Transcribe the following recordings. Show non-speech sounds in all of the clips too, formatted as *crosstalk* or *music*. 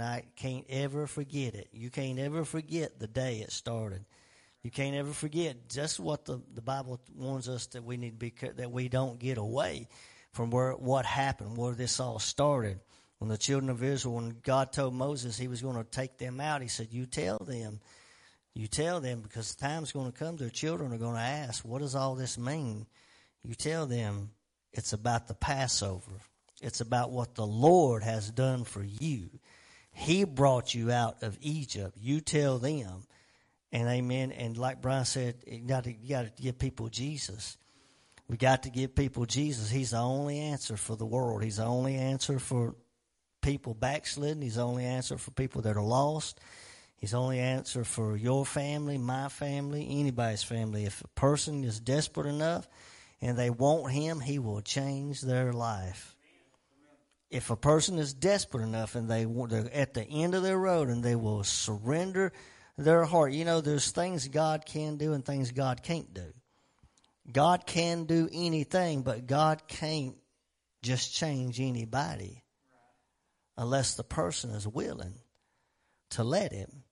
tonight can't ever forget it. You can't ever forget the day it started. You can't ever forget just what the, the Bible warns us that we need to be that we don't get away from where what happened, where this all started. When the children of Israel, when God told Moses he was going to take them out, he said, "You tell them, you tell them, because the time's going to come. Their children are going to ask, what does all this mean?" You tell them it's about the Passover. It's about what the Lord has done for you. He brought you out of Egypt. You tell them and amen. And like Brian said, you got to, give people Jesus. We got to give people Jesus. He's the only answer for the world. He's the only answer for people backslidden. He's the only answer for people that are lost. He's the only answer for your family, my family, anybody's family. If a person is desperate enough and they want Him, He will change their life. If a person is desperate enough and they want they're at the end of their road and they will surrender their heart. You know, there's things God can do and things God can't do. God can do anything, but God can't just change anybody unless the person is willing to let him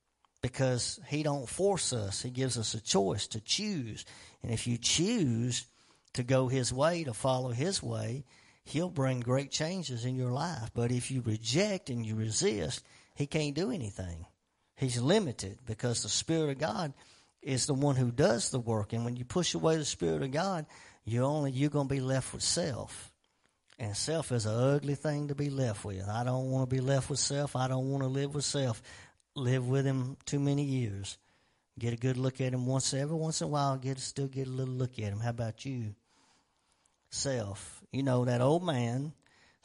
because he don't force us he gives us a choice to choose and if you choose to go his way to follow his way he'll bring great changes in your life but if you reject and you resist he can't do anything He's limited because the Spirit of God is the one who does the work. And when you push away the Spirit of God, you're only you're going to be left with self. And self is an ugly thing to be left with. I don't want to be left with self. I don't want to live with self. Live with him too many years. Get a good look at him once every once in a while. Get still get a little look at him. How about you? Self. You know that old man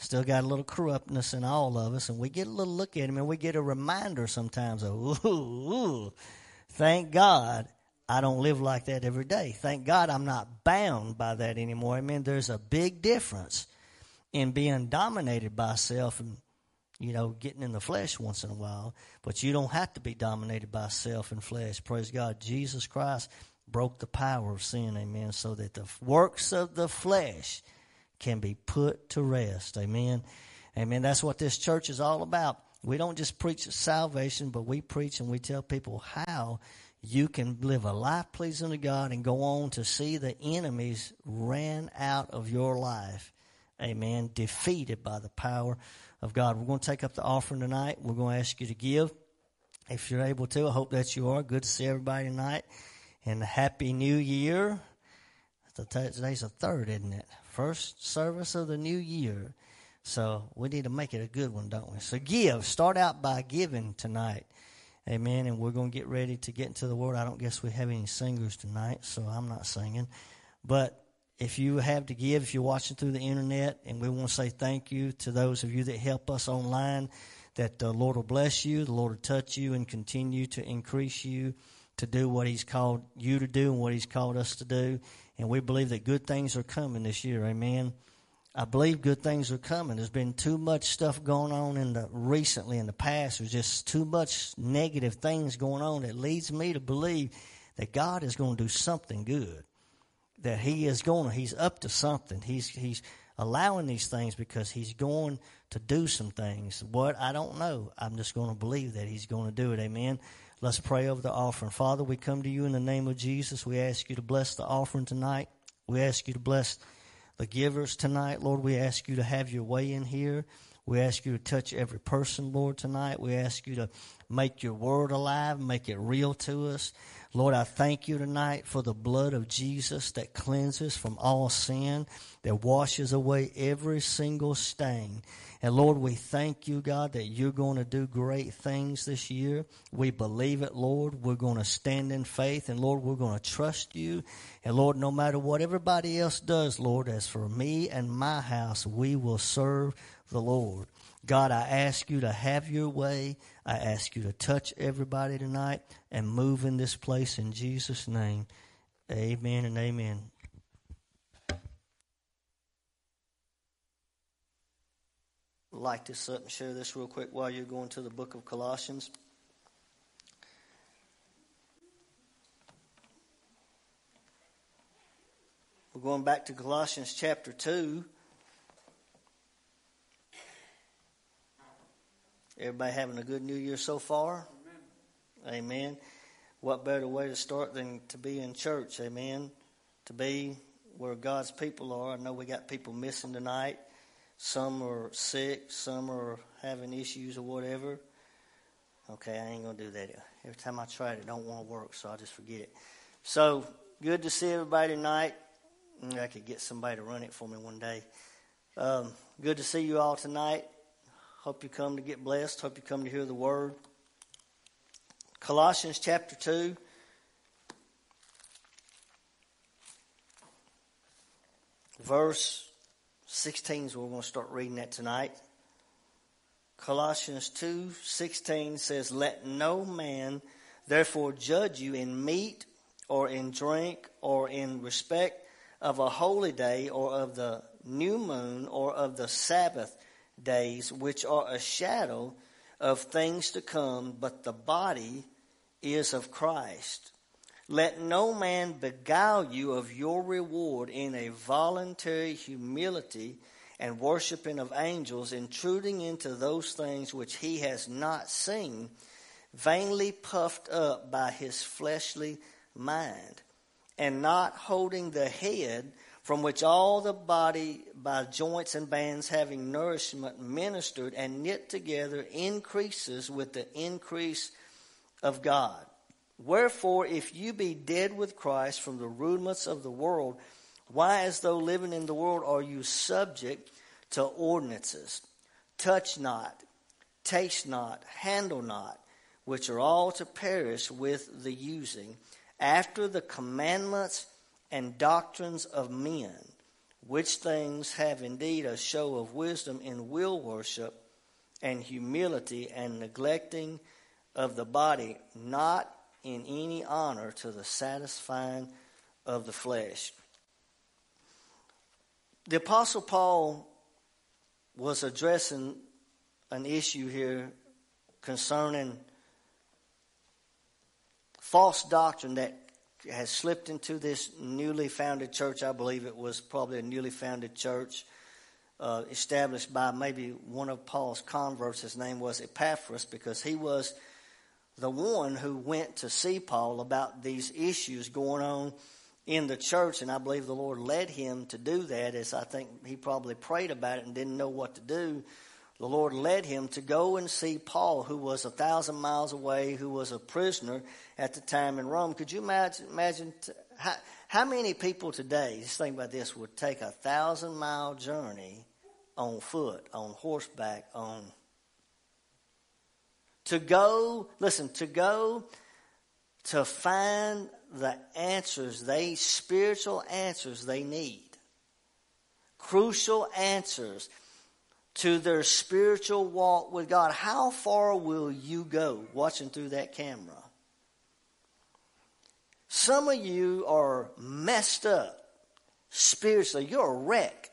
Still got a little corruptness in all of us, and we get a little look at him, and we get a reminder sometimes of, ooh, ooh, thank God I don't live like that every day. Thank God I'm not bound by that anymore. I mean, there's a big difference in being dominated by self and, you know, getting in the flesh once in a while. But you don't have to be dominated by self and flesh. Praise God. Jesus Christ broke the power of sin, amen, so that the works of the flesh can be put to rest. Amen. Amen. That's what this church is all about. We don't just preach salvation, but we preach and we tell people how you can live a life pleasing to God and go on to see the enemies ran out of your life. Amen. Defeated by the power of God. We're going to take up the offering tonight. We're going to ask you to give if you're able to. I hope that you are. Good to see everybody tonight. And happy new year. Today's the third, isn't it? First service of the new year. So we need to make it a good one, don't we? So give. Start out by giving tonight. Amen. And we're going to get ready to get into the Word. I don't guess we have any singers tonight, so I'm not singing. But if you have to give, if you're watching through the internet, and we want to say thank you to those of you that help us online, that the Lord will bless you, the Lord will touch you, and continue to increase you to do what He's called you to do and what He's called us to do. And we believe that good things are coming this year. Amen. I believe good things are coming. There's been too much stuff going on in the recently in the past. There's just too much negative things going on that leads me to believe that God is going to do something good. That He is going to, He's up to something. He's He's allowing these things because He's going to do some things. What I don't know. I'm just going to believe that He's going to do it. Amen. Let's pray over the offering. Father, we come to you in the name of Jesus. We ask you to bless the offering tonight. We ask you to bless the givers tonight. Lord, we ask you to have your way in here. We ask you to touch every person, Lord, tonight. We ask you to make your word alive, make it real to us. Lord, I thank you tonight for the blood of Jesus that cleanses from all sin, that washes away every single stain. And Lord, we thank you, God, that you're going to do great things this year. We believe it, Lord. We're going to stand in faith. And Lord, we're going to trust you. And Lord, no matter what everybody else does, Lord, as for me and my house, we will serve the Lord. God, I ask you to have your way. I ask you to touch everybody tonight and move in this place in Jesus' name. Amen and amen. like to sit and share this real quick while you're going to the book of Colossians. We're going back to Colossians chapter 2. Everybody having a good new year so far? Amen. Amen. What better way to start than to be in church? Amen. To be where God's people are. I know we got people missing tonight. Some are sick, some are having issues or whatever. Okay, I ain't gonna do that. Every time I try it, it don't want to work, so I just forget it. So good to see everybody tonight. I could get somebody to run it for me one day. Um, good to see you all tonight. Hope you come to get blessed. Hope you come to hear the word. Colossians chapter 2. Verse 16 is where we're going to start reading that tonight. Colossians 2:16 says, "Let no man therefore judge you in meat or in drink or in respect of a holy day or of the new moon or of the Sabbath days, which are a shadow of things to come, but the body is of Christ. Let no man beguile you of your reward in a voluntary humility and worshiping of angels, intruding into those things which he has not seen, vainly puffed up by his fleshly mind, and not holding the head, from which all the body by joints and bands having nourishment ministered and knit together increases with the increase of God. Wherefore, if you be dead with Christ from the rudiments of the world, why, as though living in the world, are you subject to ordinances? Touch not, taste not, handle not, which are all to perish with the using, after the commandments and doctrines of men, which things have indeed a show of wisdom in will worship and humility and neglecting of the body, not in any honor to the satisfying of the flesh. The Apostle Paul was addressing an issue here concerning false doctrine that has slipped into this newly founded church. I believe it was probably a newly founded church uh, established by maybe one of Paul's converts. His name was Epaphras because he was the one who went to see Paul about these issues going on in the church, and I believe the Lord led him to do that, as I think he probably prayed about it and didn't know what to do. The Lord led him to go and see Paul, who was a thousand miles away, who was a prisoner at the time in Rome. Could you imagine, imagine t- how, how many people today, just think about this, would take a thousand mile journey on foot, on horseback, on to go, listen, to go to find the answers they, spiritual answers they need. Crucial answers to their spiritual walk with God. How far will you go watching through that camera? Some of you are messed up spiritually. You're a wreck.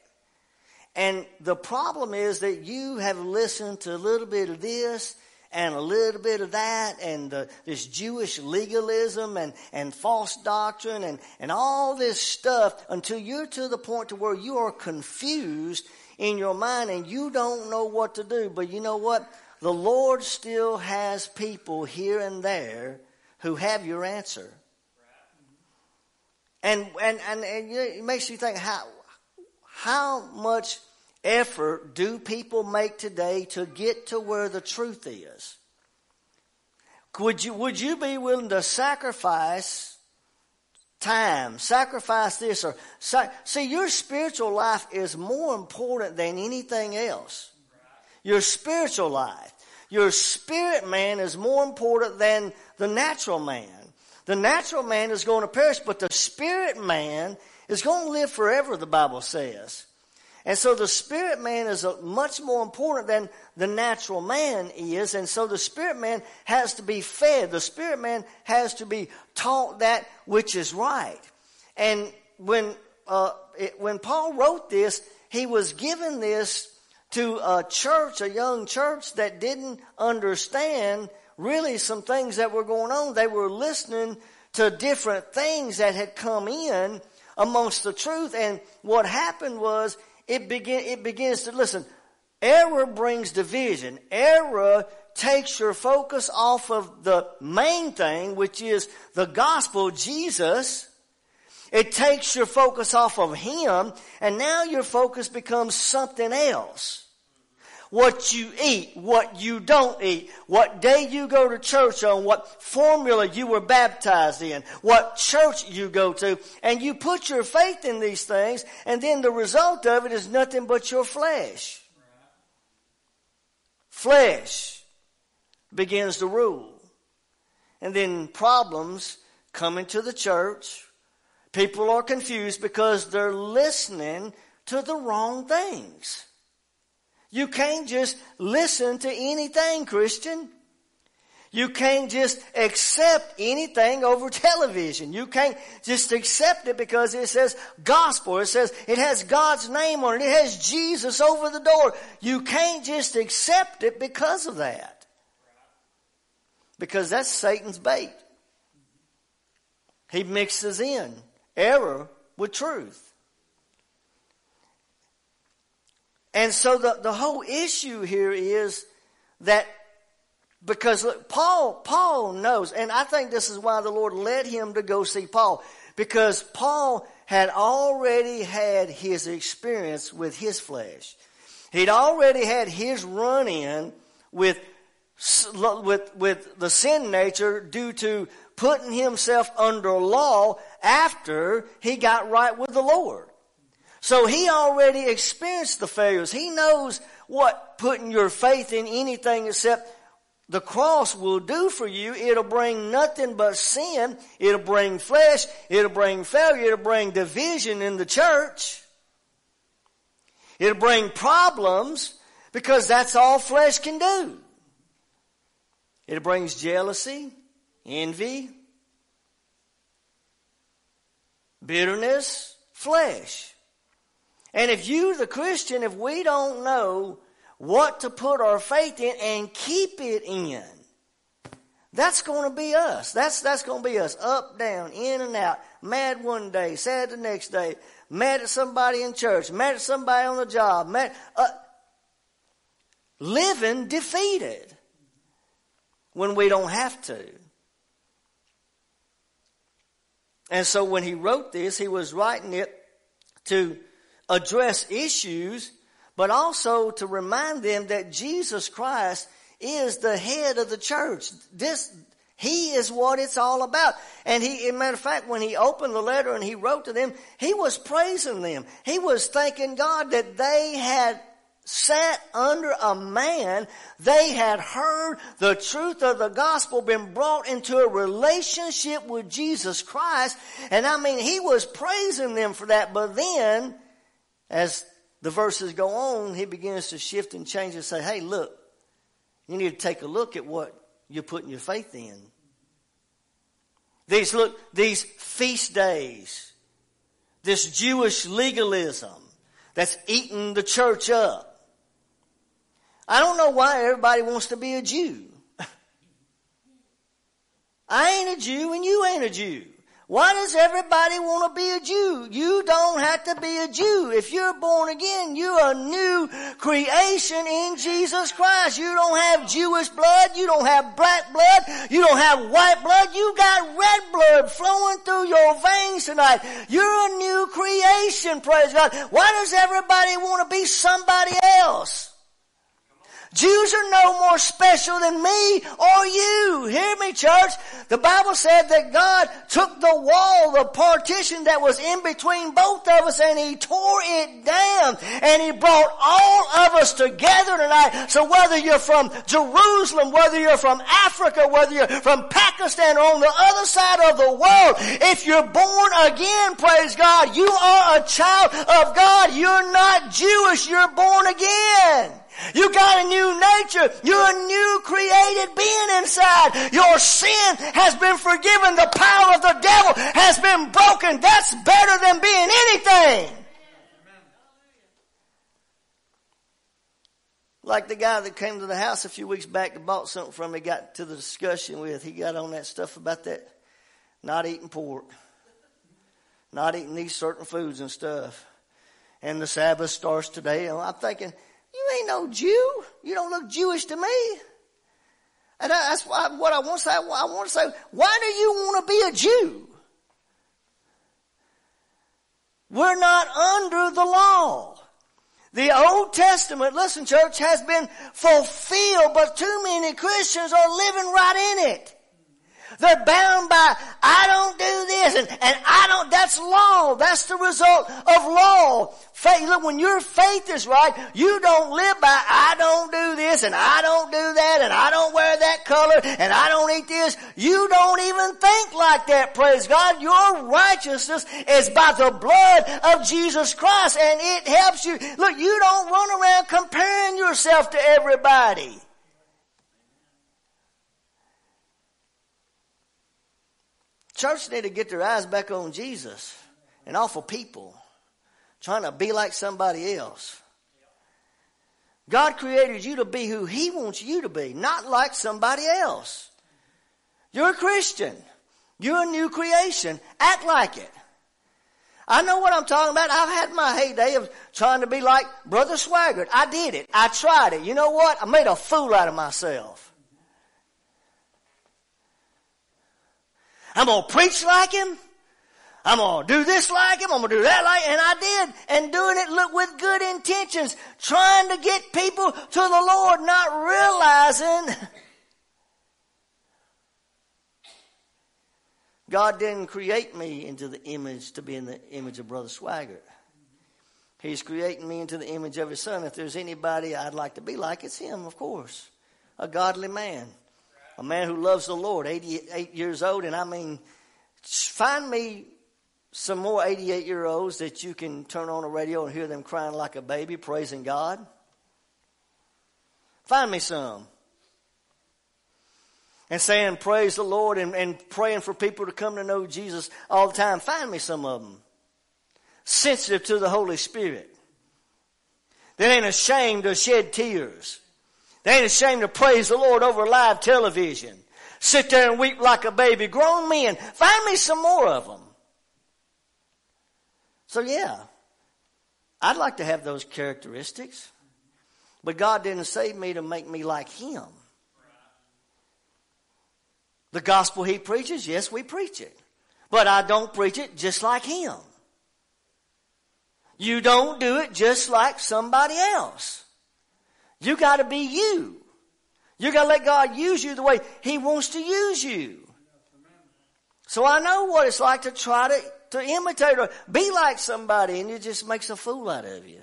And the problem is that you have listened to a little bit of this and a little bit of that and the, this Jewish legalism and, and false doctrine and, and all this stuff until you're to the point to where you are confused in your mind and you don't know what to do. But you know what? The Lord still has people here and there who have your answer. And, and, and, and it makes you think how, how much effort do people make today to get to where the truth is? Would you, would you be willing to sacrifice time, sacrifice this or, see, your spiritual life is more important than anything else. Your spiritual life. Your spirit man is more important than the natural man. The natural man is going to perish, but the spirit man is going to live forever, the Bible says. And so the spirit man is much more important than the natural man is. And so the spirit man has to be fed. The spirit man has to be taught that which is right. And when, uh, it, when Paul wrote this, he was given this to a church, a young church that didn't understand really some things that were going on. They were listening to different things that had come in amongst the truth. And what happened was it begin, it begins to listen. Error brings division. Error takes your focus off of the main thing, which is the gospel, Jesus. It takes your focus off of Him, and now your focus becomes something else. What you eat, what you don't eat, what day you go to church on, what formula you were baptized in, what church you go to, and you put your faith in these things, and then the result of it is nothing but your flesh. Flesh begins to rule. And then problems come into the church. People are confused because they're listening to the wrong things. You can't just listen to anything, Christian. You can't just accept anything over *laughs* television. You can't just accept it because it says gospel. It says it has God's name on it. It has Jesus over the door. You can't just accept it because of that. Because that's Satan's bait. He mixes in error with truth. And so the, the whole issue here is that because look, Paul, Paul knows, and I think this is why the Lord led him to go see Paul. Because Paul had already had his experience with his flesh. He'd already had his run in with, with, with the sin nature due to putting himself under law after he got right with the Lord. So he already experienced the failures. He knows what putting your faith in anything except the cross will do for you. It'll bring nothing but sin. It'll bring flesh. It'll bring failure. It'll bring division in the church. It'll bring problems because that's all flesh can do. It brings jealousy, envy, bitterness, flesh. And if you, the Christian, if we don't know what to put our faith in and keep it in. That's going to be us. That's, that's going to be us. Up, down, in and out. Mad one day, sad the next day. Mad at somebody in church. Mad at somebody on the job. Mad, uh, living defeated when we don't have to. And so when he wrote this, he was writing it to address issues but also to remind them that Jesus Christ is the head of the church. This, he is what it's all about. And he, as a matter of fact, when he opened the letter and he wrote to them, he was praising them. He was thanking God that they had sat under a man. They had heard the truth of the gospel, been brought into a relationship with Jesus Christ. And I mean, he was praising them for that. But then, as the verses go on, he begins to shift and change and say, hey, look, you need to take a look at what you're putting your faith in. These, look, these feast days, this Jewish legalism that's eating the church up. I don't know why everybody wants to be a Jew. *laughs* I ain't a Jew and you ain't a Jew. Why does everybody want to be a Jew? You don't have to be a Jew. If you're born again, you're a new creation in Jesus Christ. You don't have Jewish blood. You don't have black blood. You don't have white blood. You got red blood flowing through your veins tonight. You're a new creation, praise God. Why does everybody want to be somebody else? Jews are no more special than me or you. Hear me, church. The Bible said that God took the wall, the partition that was in between both of us and He tore it down and He brought all of us together tonight. So whether you're from Jerusalem, whether you're from Africa, whether you're from Pakistan or on the other side of the world, if you're born again, praise God, you are a child of God. You're not Jewish, you're born again. You got a new nature. You're a new created being inside. Your sin has been forgiven. The power of the devil has been broken. That's better than being anything. Like the guy that came to the house a few weeks back and bought something from me, got to the discussion with, he got on that stuff about that not eating pork, not eating these certain foods and stuff. And the Sabbath starts today. And I'm thinking, you ain't no Jew. You don't look Jewish to me. And that's what I want to say. I want to say, why do you want to be a Jew? We're not under the law. The Old Testament, listen church, has been fulfilled, but too many Christians are living right in it. They're bound by, I don't do this and, and I don't, that's law. That's the result of law. Faith, look, when your faith is right, you don't live by, I don't do this and I don't do that and I don't wear that color and I don't eat this. You don't even think like that, praise God. Your righteousness is by the blood of Jesus Christ and it helps you. Look, you don't run around comparing yourself to everybody. Church need to get their eyes back on Jesus and off of people trying to be like somebody else. God created you to be who He wants you to be, not like somebody else. You're a Christian. You're a new creation. Act like it. I know what I'm talking about. I've had my heyday of trying to be like Brother Swaggart. I did it. I tried it. You know what? I made a fool out of myself. I'm going to preach like him. I'm going to do this like him. I'm going to do that like, him. and I did. And doing it, look, with good intentions, trying to get people to the Lord, not realizing God didn't create me into the image to be in the image of Brother Swaggart. He's creating me into the image of His Son. If there's anybody I'd like to be like, it's Him, of course. A godly man a man who loves the Lord, 88 years old, and I mean, find me some more 88 year olds that you can turn on the radio and hear them crying like a baby, praising God. Find me some. And saying, praise the Lord, and, and praying for people to come to know Jesus all the time. Find me some of them. Sensitive to the Holy Spirit. That ain't ashamed to shed tears. They ain't ashamed to praise the Lord over live television. Sit there and weep like a baby. Grown men. Find me some more of them. So yeah, I'd like to have those characteristics. But God didn't save me to make me like Him. The gospel He preaches, yes, we preach it. But I don't preach it just like Him. You don't do it just like somebody else. You got to be you. You got to let God use you the way He wants to use you. So I know what it's like to try to, to imitate or be like somebody and it just makes a fool out of you.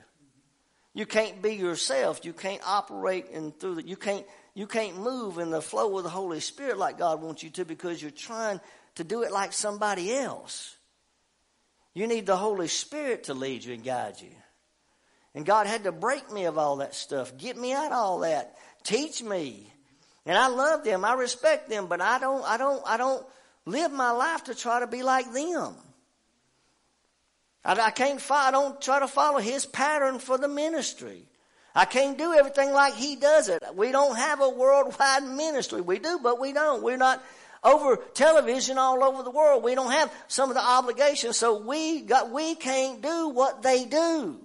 You can't be yourself. You can't operate in through the, you can't, you can't move in the flow of the Holy Spirit like God wants you to because you're trying to do it like somebody else. You need the Holy Spirit to lead you and guide you. And God had to break me of all that stuff, get me out of all that, teach me. And I love them, I respect them, but I don't, I don't, I don't live my life to try to be like them. I, I can't, I don't try to follow His pattern for the ministry. I can't do everything like He does it. We don't have a worldwide ministry. We do, but we don't. We're not over television all over the world. We don't have some of the obligations, so we got, we can't do what they do.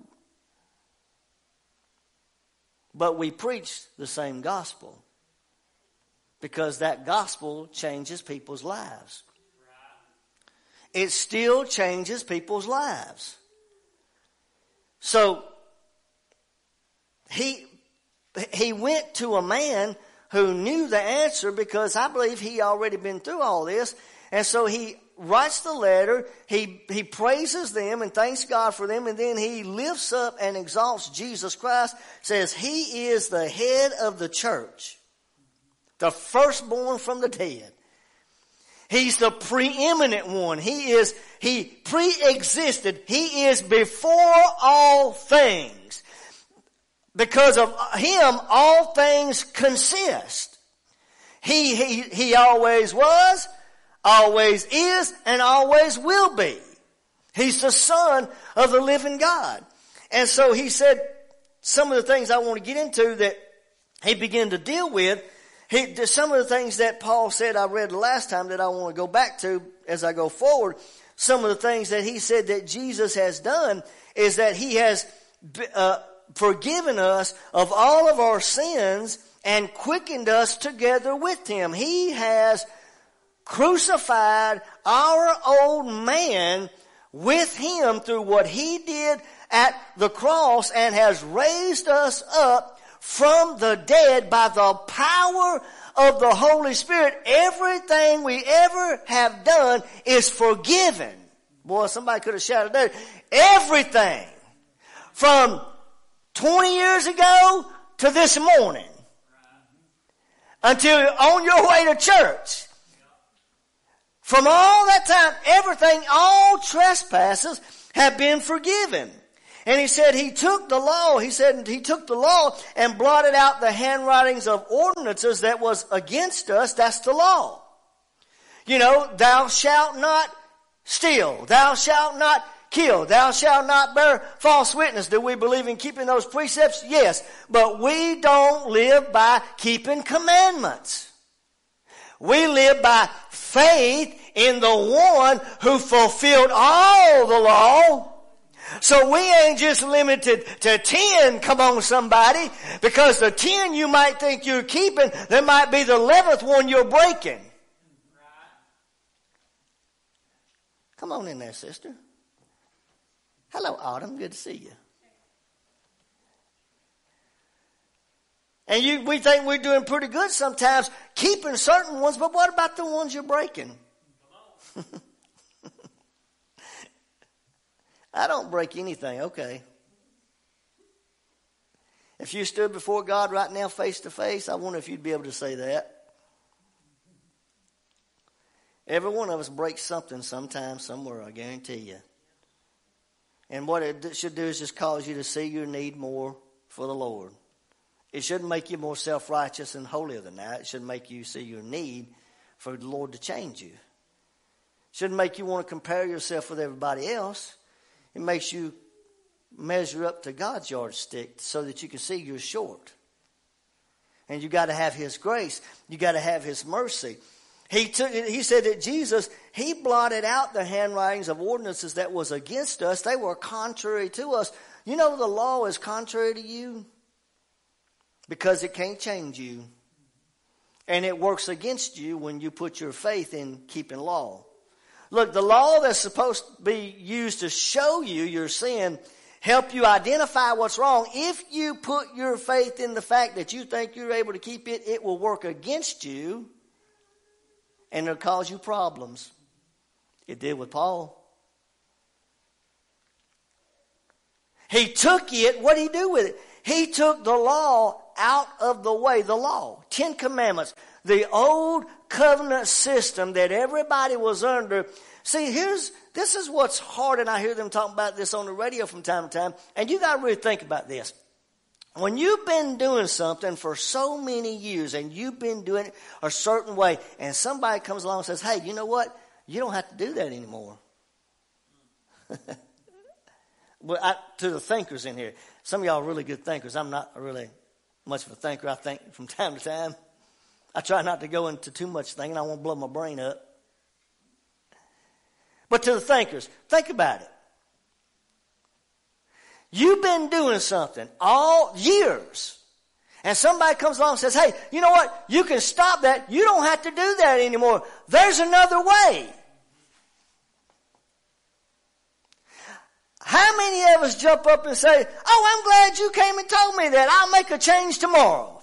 But we preach the same gospel because that gospel changes people's lives. It still changes people's lives. So he he went to a man who knew the answer because I believe he already been through all this. And so he writes the letter, he, he praises them and thanks God for them, and then he lifts up and exalts Jesus Christ, says he is the head of the church, the firstborn from the dead. He's the preeminent one. He is, he pre-existed. He is before all things. Because of him, all things consist. He, he, he always was, always is, and always will be. He's the son of the living God. And so he said some of the things I want to get into that he began to deal with. He, some of the things that Paul said I read last time that I want to go back to as I go forward. Some of the things that he said that Jesus has done is that he has uh, forgiven us of all of our sins and quickened us together with him. He has crucified our old man with him through what he did at the cross and has raised us up from the dead by the power of the Holy Spirit. Everything we ever have done is forgiven. Boy, somebody could have shouted that. Everything from 20 years ago to this morning until on your way to church. From all that time, everything, all trespasses have been forgiven. And he said he took the law, he said he took the law and blotted out the handwritings of ordinances that was against us. That's the law. You know, thou shalt not steal. Thou shalt not kill. Thou shalt not bear false witness. Do we believe in keeping those precepts? Yes. But we don't live by keeping commandments. We live by faith in the one who fulfilled all the law. So we ain't just limited to 10, come on somebody, because the 10 you might think you're keeping, there might be the 11th one you're breaking. Come on in there, sister. Hello, Autumn. Good to see you. And you, we think we're doing pretty good sometimes keeping certain ones, but what about the ones you're breaking? *laughs* I don't break anything. Okay. If you stood before God right now face to face, I wonder if you'd be able to say that. Every one of us breaks something sometime, somewhere, I guarantee you. And what it should do is just cause you to see your need more for the Lord. It shouldn't make you more self righteous and holier than that. It should make you see your need for the Lord to change you. It shouldn't make you want to compare yourself with everybody else. It makes you measure up to God's yardstick so that you can see you're short. And you got to have His grace. You got to have His mercy. He took, he said that Jesus, he blotted out the handwritings of ordinances that was against us. They were contrary to us. You know the law is contrary to you because it can't change you. And it works against you when you put your faith in keeping law. Look, the law that's supposed to be used to show you your sin, help you identify what's wrong. If you put your faith in the fact that you think you're able to keep it, it will work against you and it'll cause you problems. It did with Paul. He took it, what did he do with it? He took the law out of the way. The law, Ten Commandments, the old covenant system that everybody was under. See, here's, this is what's hard, and I hear them talking about this on the radio from time to time, and you gotta really think about this. When you've been doing something for so many years and you've been doing it a certain way, and somebody comes along and says, Hey, you know what? You don't have to do that anymore. *laughs* well, I, to the thinkers in here, some of y'all are really good thinkers. I'm not really much of a thinker. I think from *laughs* time to time. I try not to go into too much thinking. I won't blow my brain up. But to the thinkers, think about it. You've been doing something all years. And somebody comes along and says, hey, you know what? You can stop that. You don't have to do that anymore. There's another way. How many of us jump up and say, oh, I'm glad you came and told me that. I'll make a change tomorrow.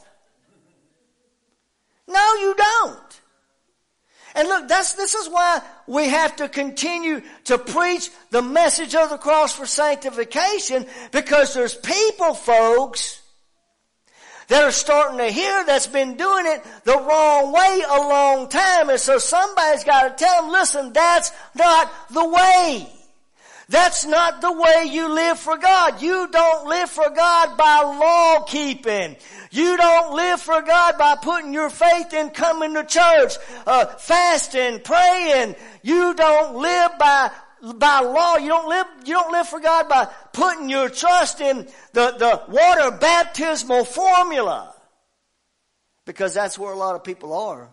No, you don't. And look, that's, this is why we have to continue to preach the message of the cross for sanctification because there's people, folks, that are starting to hear that's been doing it the wrong way a long time. And so somebody's got to tell them, listen, that's not the way. That's not the way you live for God. You don't live for God by law keeping. You don't live for God by putting your faith in coming to church, uh, fasting, praying. You don't live by by law. You don't live. You don't live for God by putting your trust in the the water baptismal formula, because that's where a lot of people are.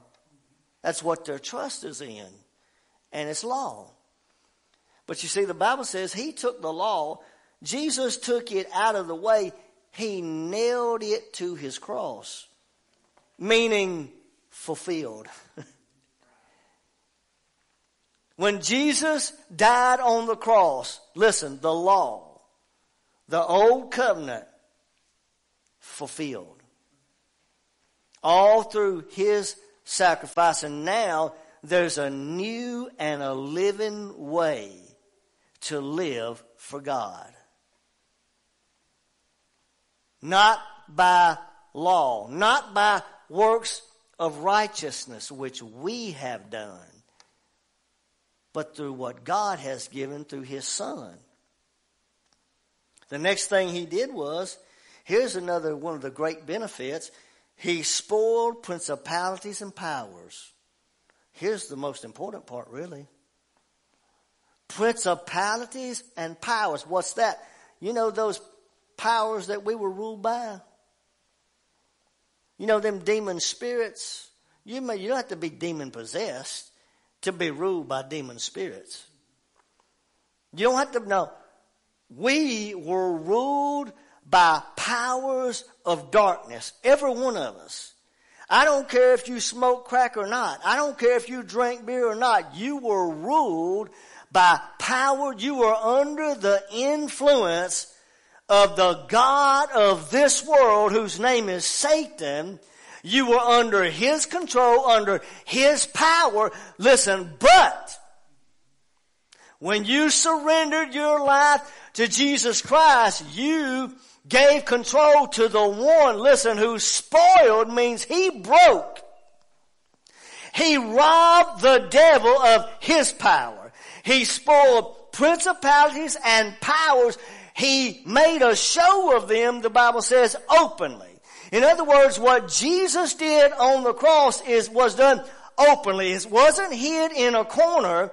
That's what their trust is in, and it's law. But you see, the Bible says He took the law, Jesus took it out of the way. he nailed it to his cross, meaning fulfilled. *laughs* when Jesus died on the cross, listen, the law, the old covenant, fulfilled. All through his sacrifice. And now there's a new and a living way to live for God. Not by law, not by works of righteousness which we have done, but through what God has given through His Son. The next thing He did was, here's another one of the great benefits. He spoiled principalities and powers. Here's the most important part, really. Principalities and powers. What's that? You know those powers that we were ruled by? You know them demon spirits? You may you don't have to be demon possessed to be ruled by demon spirits. You don't have to know. We were ruled by powers of darkness. Every one of us. I don't care if you smoke crack or not. I don't care if you drink beer or not. You were ruled by power. You were under the influence of the God of this world whose name is Satan. You were under his control, under his power. Listen, but when you surrendered your life to Jesus Christ, you gave control to the one, listen, who spoiled means he broke. He robbed the devil of his power. He spoiled principalities and powers. He made a show of them, the Bible says, openly. In other words, what Jesus did on the cross is, was done openly. It wasn't hid in a corner.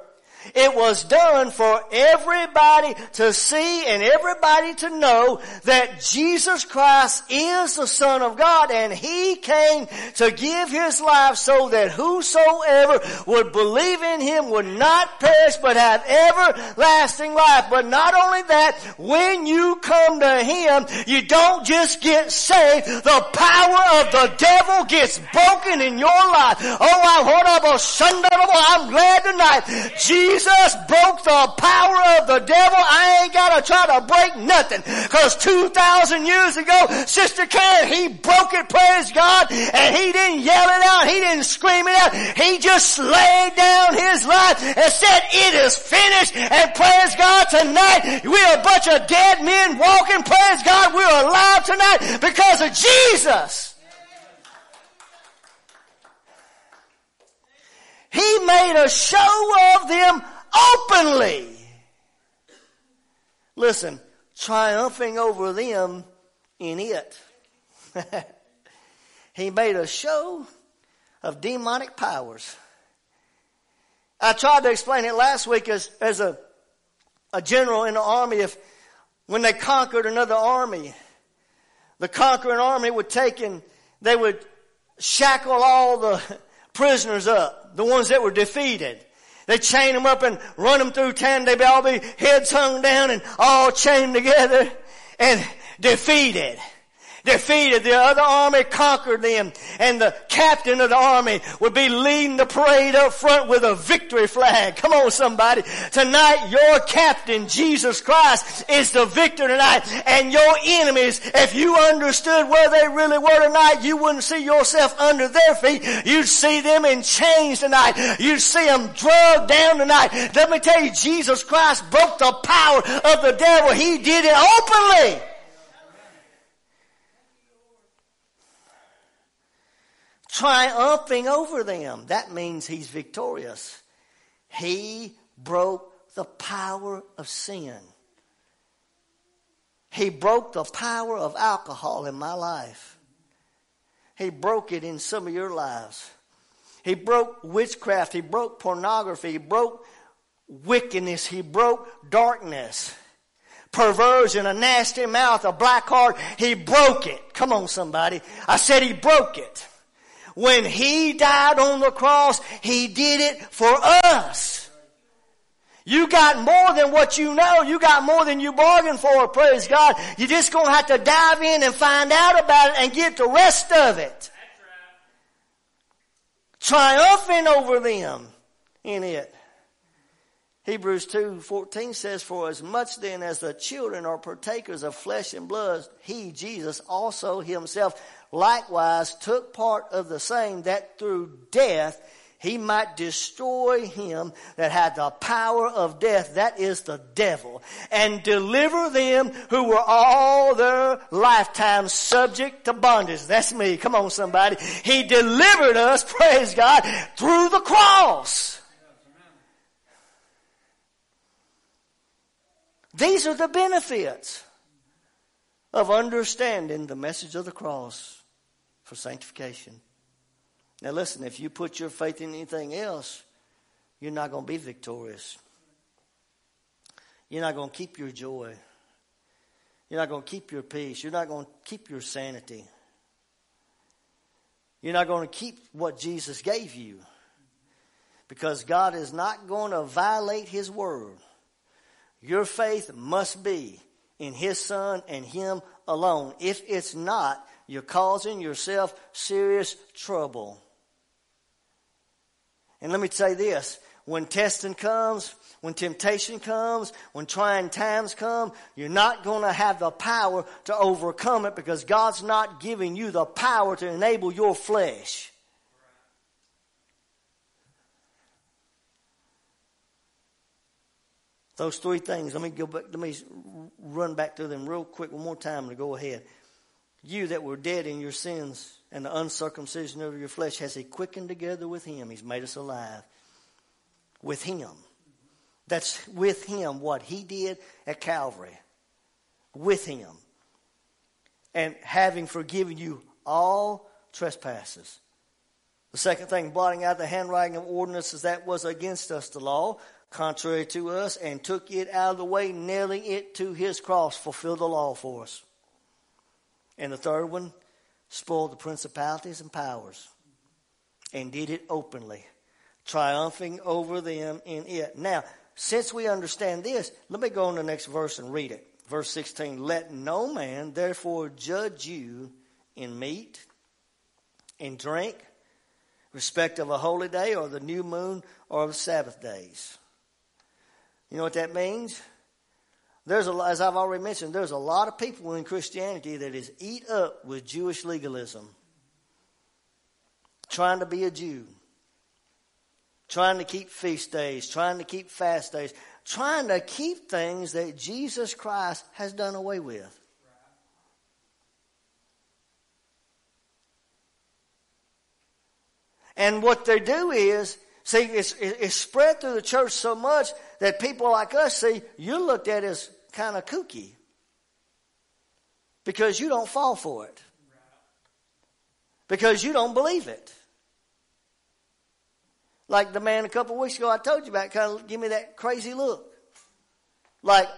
It was done for everybody to see and everybody to know that Jesus Christ is the Son of God and He came to give His life so that whosoever would believe in Him would not perish but have everlasting life. But not only that, when you come to Him, you don't just get saved, the power of the devil gets broken in your life. Oh, I heard about Sunday. I'm glad tonight. Jesus Jesus broke the power of the devil, I ain't gotta try to break nothing. Cause 2,000 years ago, Sister Karen, he broke it, praise God, and he didn't yell it out, he didn't scream it out, he just laid down his life and said, it is finished, and praise God, tonight, we're a bunch of dead men walking, praise God, we're alive tonight because of Jesus. He made a show of them openly. Listen, triumphing over them in it. *laughs* he made a show of demonic powers. I tried to explain it last week as, as a, a general in the army. If when they conquered another army, the conquering army would take and they would shackle all the *laughs* prisoners up the ones that were defeated. They chain them up and run them through town. They'd all be heads hung down and all chained together and defeated defeated. The other army conquered them. And the captain of the army would be leading the parade up front with a victory flag. Come on somebody. Tonight your captain, Jesus Christ, is the victor tonight. And your enemies, if you understood where they really were tonight, you wouldn't see yourself under their feet. You'd see them in chains tonight. You'd see them drugged down tonight. Let me tell you, Jesus Christ broke the power of the devil. He did it openly. Triumphing over them. That means he's victorious. He broke the power of sin. He broke the power of alcohol in my life. He broke it in some of your lives. He broke witchcraft. He broke pornography. He broke wickedness. He broke darkness. Perversion, a nasty mouth, a black heart. He broke it. Come on somebody. I said he broke it. When He died on the cross, He did it for us. You got more than what you know. You got more than you bargained for, praise God. You're just gonna have to dive in and find out about it and get the rest of it. Triumphing over them in it. Hebrews 2:14 says for as much then as the children are partakers of flesh and blood he Jesus also himself likewise took part of the same that through death he might destroy him that had the power of death, that is the devil, and deliver them who were all their lifetime subject to bondage. That's me. Come on somebody. He delivered us, *laughs* praise God, through the cross. These are the benefits of understanding the message of the cross for sanctification. Now listen, if you put your faith in anything else, you're not going to be victorious. You're not going to keep your joy. You're not going to keep your peace. You're not going to keep your sanity. You're not going to keep what Jesus gave you. Because God is not going to violate His word. Your faith must be in His Son and Him alone. If it's not, you're causing yourself serious trouble. And let me say this when testing comes, when temptation comes, when trying times come, you're not going to have the power to overcome it because God's not giving you the power to enable your flesh. Those three things. Let me go back. Let me run back through them real quick one more time to go ahead. You that were dead in your sins and the uncircumcision of your flesh has he quickened together with him. He's made us alive with him. That's with him what he did at Calvary. With him. And having forgiven you all trespasses. The second thing, blotting out the handwriting of ordinances that was against us, the law, contrary to us, and took it out of the way, nailing it to his cross, fulfilled the law for us. And the third one, spoiled the principalities and powers and did it openly, triumphing over them in it. Now, since we understand this, let me go on to the next verse and read it. Verse 16 Let no man therefore judge you in meat, in drink, respect of a holy day, or the new moon, or of Sabbath days. You know what that means? There's a, as I've already mentioned, there's a lot of people in Christianity that is eat up with Jewish legalism, trying to be a Jew, trying to keep feast days, trying to keep fast days, trying to keep things that Jesus Christ has done away with. And what they do is See, it's, it's spread through the church so much that people like us see you're looked at as kind of kooky because you don't fall for it, because you don't believe it. Like the man a couple weeks ago I told you about, kind of give me that crazy look. Like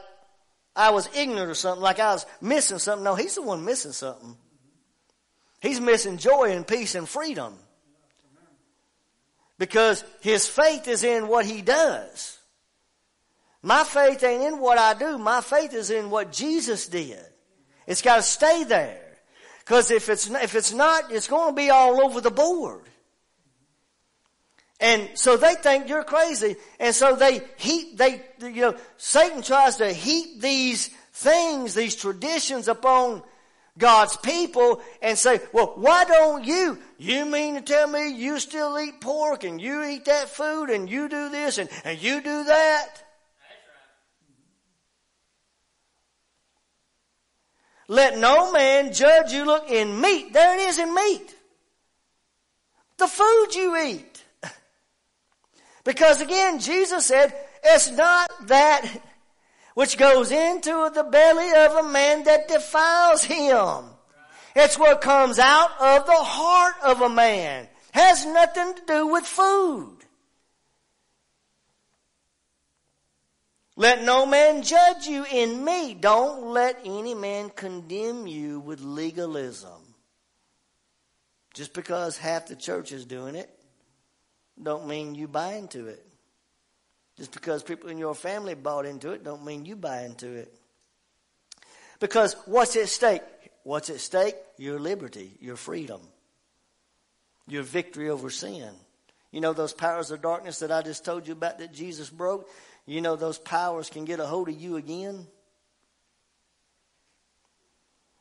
I was ignorant or something, like I was missing something. No, he's the one missing something. He's missing joy and peace and freedom. Because his faith is in what he does. My faith ain't in what I do. My faith is in what Jesus did. It's got to stay there. Because if it's, if it's not, it's going to be all over the board. And so they think you're crazy. And so they heap, they, you know, Satan tries to heap these things, these traditions upon God's people and say, well, why don't you? You mean to tell me you still eat pork and you eat that food and you do this and, and you do that? Let no man judge you look in meat. There it is in meat. The food you eat. *laughs* Because again, Jesus said, it's not that which goes into the belly of a man that defiles him. It's what comes out of the heart of a man. Has nothing to do with food. Let no man judge you in me. Don't let any man condemn you with legalism. Just because half the church is doing it, don't mean you buy into it. Just because people in your family bought into it don't mean you buy into it. Because what's at stake? What's at stake? Your liberty, your freedom, your victory over sin. You know those powers of darkness that I just told you about that Jesus broke? You know those powers can get a hold of you again?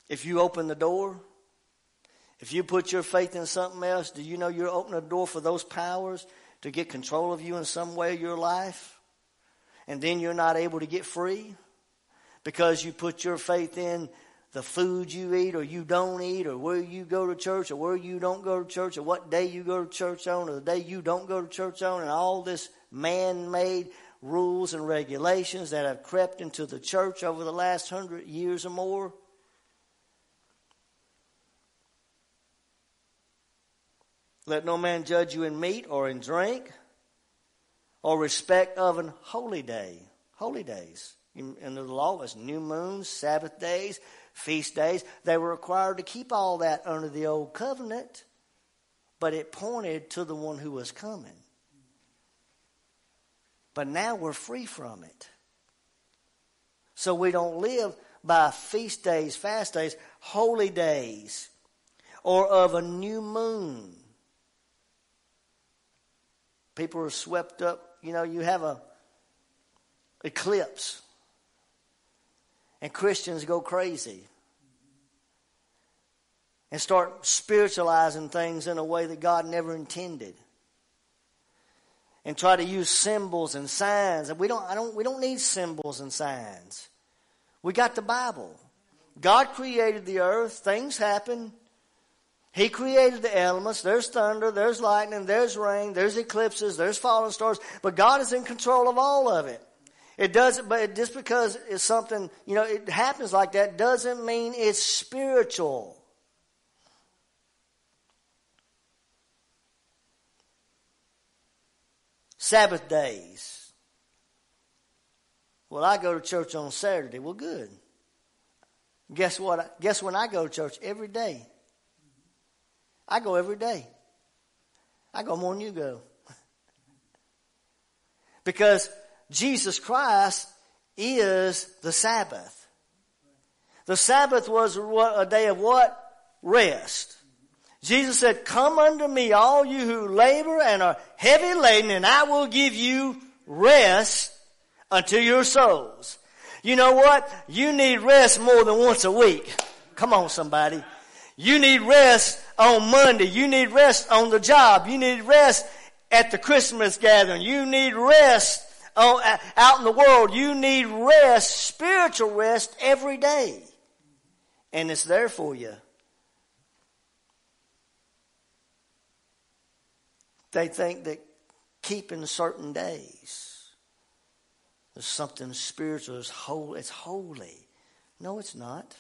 If you open the door, if you put your faith in something else, do you know you're opening a door for those powers to get control of you in some way of your life? And then you're not able to get free because you put your faith in the food you eat or you don't eat or where you go to church or where you don't go to church or what day you go to church on or the day you don't go to church on and all this man-made rules and regulations that have crept into the church over the last hundred years or more. Let no man judge you in meat or in drink or respect of an holy day. Holy days. In the law was new moons, Sabbath days, feast days. They were required to keep all that under the old covenant, but it pointed to the one who was coming. But now we're free from it. So we don't live by feast days, fast days, holy days, or of a new moon People are swept up. You know, you have a eclipse, and Christians go crazy and start spiritualizing things in a way that God never intended. And try to use symbols and signs. And we don't, I don't, we don't need symbols and signs. We got the Bible. God created the earth. Things happen. He created the elements. There's thunder, there's lightning, there's rain, there's eclipses, there's falling stars. But God is in control of all of it. It doesn't, but just because it's something, you know, it happens like that doesn't mean it's spiritual. Sabbath days. Well, I go to church on Saturday. Well, good. Guess what? Guess when I go to church? Every day. I go every day. I go more than you go. *laughs* because Jesus Christ is the Sabbath. The Sabbath was a day of what? Rest. Jesus said, Come unto me, all you who labor and are heavy laden, and I will give you rest unto your souls. You know what? You need rest more than once a week. Come on, somebody. You need rest on Monday. You need rest on the job. You need rest at the Christmas gathering. You need rest on, out in the world. You need rest, spiritual rest every day. And it's there for you. They think that keeping certain days is something spiritual, it's holy. It's holy. No, it's not.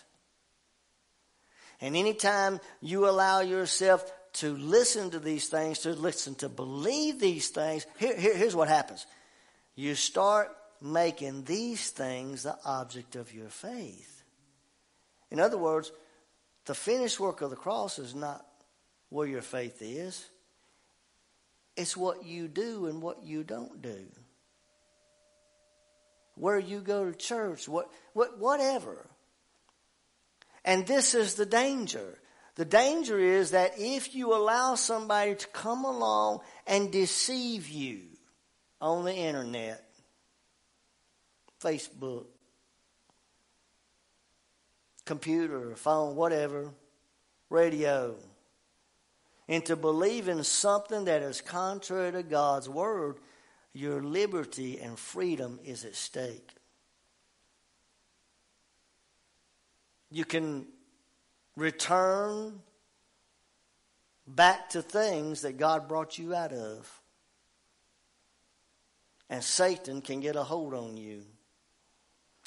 And anytime you allow yourself to listen to these things, to listen, to believe these things, here, here, here's what happens. You start making these things the object of your faith. In other words, the finished work of the cross is not where your faith is. It's what you do and what you don't do. Where you go to church, what, what, whatever. And this is the danger. The danger is that if you allow somebody to come along and deceive you on the internet, Facebook, computer, phone, whatever, radio, into believing something that is contrary to God's word, your liberty and freedom is at stake. You can return back to things that God brought you out of. And Satan can get a hold on you.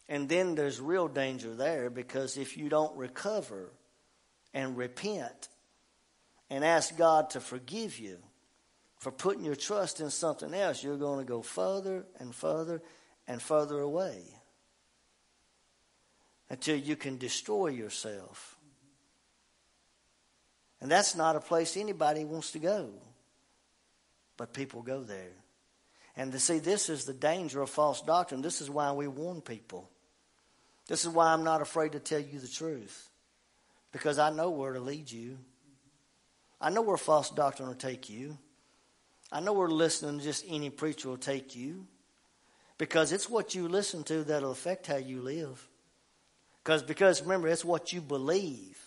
And then there's real danger there because if you don't recover and repent and ask God to forgive you for putting your trust in something else, you're going to go further and further and further away until you can destroy yourself. And that's not a place anybody wants to go. But people go there. And to see, this is the danger of false doctrine. This is why we warn people. This is why I'm not afraid to tell you the truth. Because I know where to lead you. I know where false doctrine will take you. I know where listening to just any preacher will take you. Because it's what you listen to that'll affect how you live. Because, because remember, it's what you believe.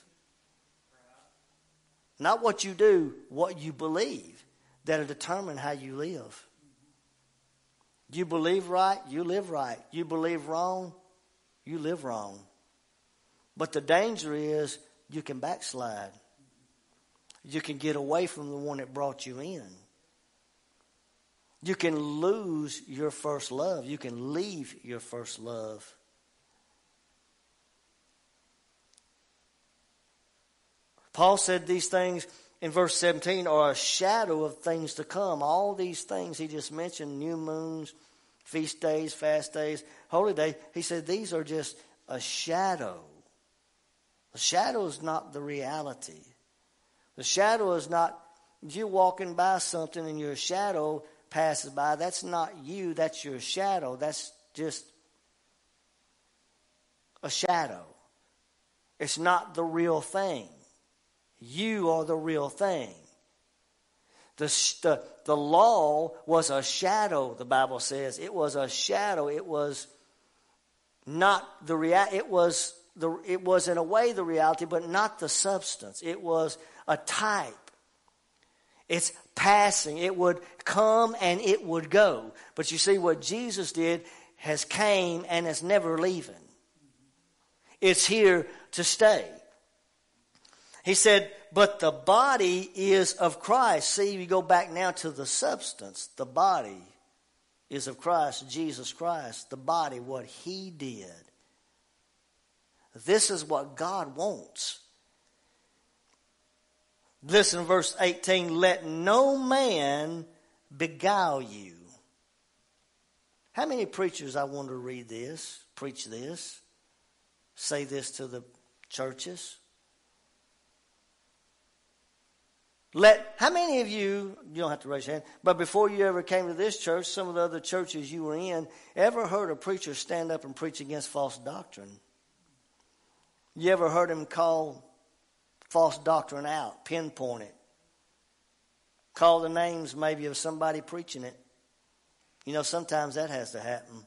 Not what you do, what you believe that'll determine how you live. You believe right, you live right. You believe wrong, you live wrong. But the danger is you can backslide. You can get away from the one that brought you in. You can lose your first love. You can leave your first love. Paul said these things in verse 17 are a shadow of things to come. All these things he just mentioned new moons, feast days, fast days, holy day he said these are just a shadow. The shadow is not the reality. The shadow is not you walking by something and your shadow passes by. That's not you, that's your shadow. That's just a shadow. It's not the real thing. You are the real thing. The, the, the law was a shadow, the Bible says. It was a shadow. It was not the reality. It was the, it was in a way the reality, but not the substance. It was a type. It's passing. It would come and it would go. But you see, what Jesus did has came and is never leaving. It's here to stay. He said, but the body is of Christ. See, you go back now to the substance. The body is of Christ, Jesus Christ. The body, what he did. This is what God wants. Listen, verse 18 let no man beguile you. How many preachers, I want to read this, preach this, say this to the churches? Let how many of you you don't have to raise your hand, but before you ever came to this church, some of the other churches you were in, ever heard a preacher stand up and preach against false doctrine? You ever heard him call false doctrine out, pinpoint it? Call the names maybe of somebody preaching it. You know, sometimes that has to happen.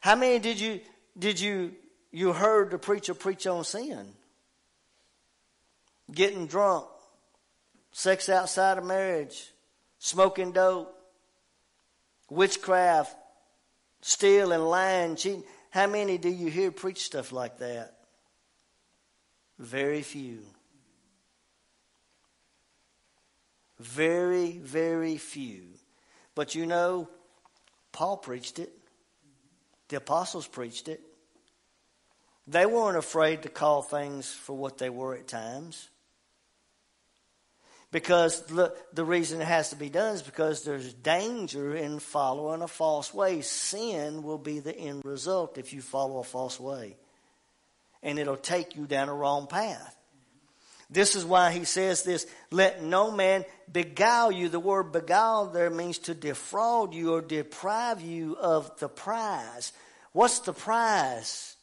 How many did you did you you heard the preacher preach on sin? Getting drunk, sex outside of marriage, smoking dope, witchcraft, stealing, lying, cheating. How many do you hear preach stuff like that? Very few. Very, very few. But you know, Paul preached it. The apostles preached it. They weren't afraid to call things for what they were at times. Because the, the reason it has to be done is because there's danger in following a false way. Sin will be the end result if you follow a false way. And it'll take you down a wrong path. This is why he says this let no man beguile you. The word beguile there means to defraud you or deprive you of the prize. What's the prize?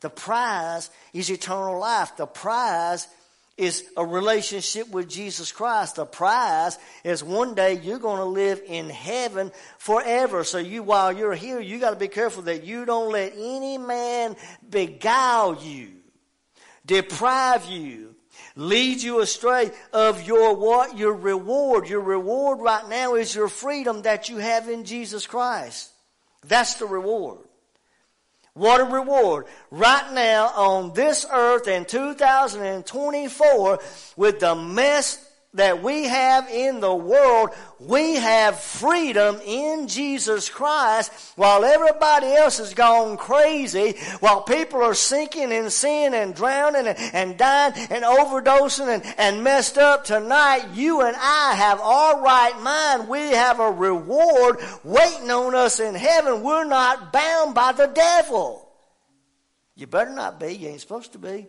The prize is eternal life. The prize is a relationship with Jesus Christ. The prize is one day you're going to live in heaven forever. So you, while you're here, you got to be careful that you don't let any man beguile you, deprive you, lead you astray of your what? Your reward. Your reward right now is your freedom that you have in Jesus Christ. That's the reward. What a reward. Right now on this earth in 2024 with the mess that we have in the world, we have freedom in Jesus Christ while everybody else has gone crazy, while people are sinking in sin and drowning and, and dying and overdosing and, and messed up tonight, you and I have our right mind. We have a reward waiting on us in heaven. We're not bound by the devil. You better not be. You ain't supposed to be.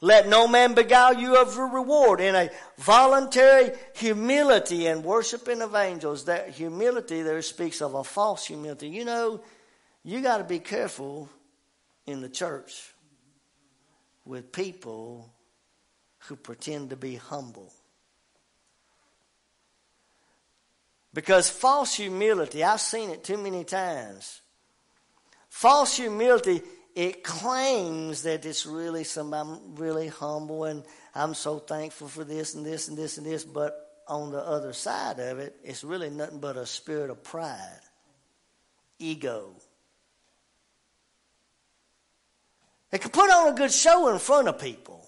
Let no man beguile you of your reward in a voluntary humility and worshiping of angels. That humility there speaks of a false humility. You know, you got to be careful in the church with people who pretend to be humble. Because false humility, I've seen it too many times. False humility, it claims that it's really some I'm really humble and I'm so thankful for this and this and this and this, but on the other side of it, it's really nothing but a spirit of pride, ego. It can put on a good show in front of people.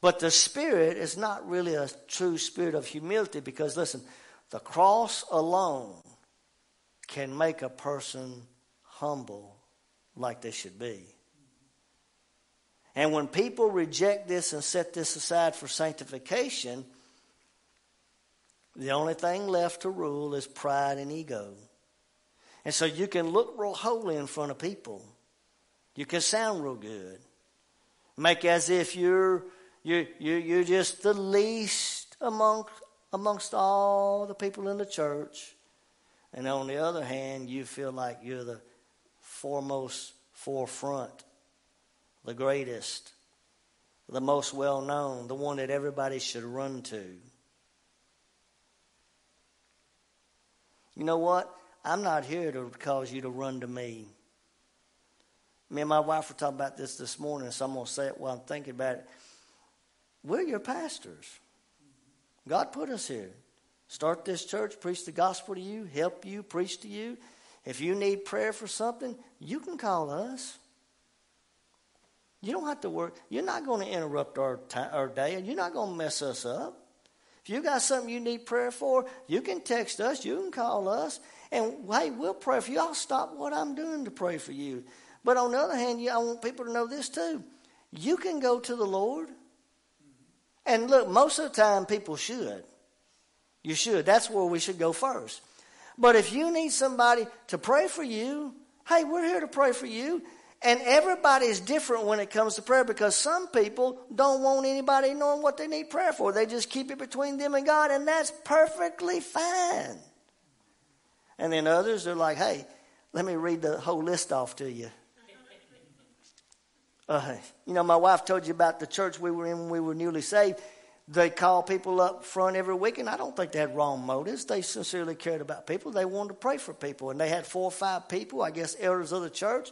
But the spirit is not really a true spirit of humility because, listen, the cross alone can make a person humble like they should be. And when people reject this and set this aside for sanctification, the only thing left to rule is pride and ego. And so you can look real holy in front of people. You can sound real good. Make as if you're you, you, you're just the least among, amongst all the people in the church. And on the other hand, you feel like you're the foremost forefront, the greatest, the most well known, the one that everybody should run to. You know what? I'm not here to cause you to run to me. Me and my wife were talking about this this morning, so I'm going to say it while I'm thinking about it. We're your pastors. God put us here. Start this church, preach the gospel to you, help you, preach to you. If you need prayer for something, you can call us. You don't have to work. You're not going to interrupt our, time, our day, you're not going to mess us up. If you got something you need prayer for, you can text us, you can call us, and hey, we'll pray for you. I'll stop what I'm doing to pray for you. But on the other hand, I want people to know this too. You can go to the Lord and look, most of the time people should. You should. That's where we should go first. But if you need somebody to pray for you, hey, we're here to pray for you. And everybody is different when it comes to prayer because some people don't want anybody knowing what they need prayer for. They just keep it between them and God, and that's perfectly fine. And then others are like, hey, let me read the whole list off to you. Uh, you know, my wife told you about the church we were in when we were newly saved. They call people up front every week, and I don't think they had wrong motives. They sincerely cared about people. They wanted to pray for people, and they had four or five people, I guess, elders of the church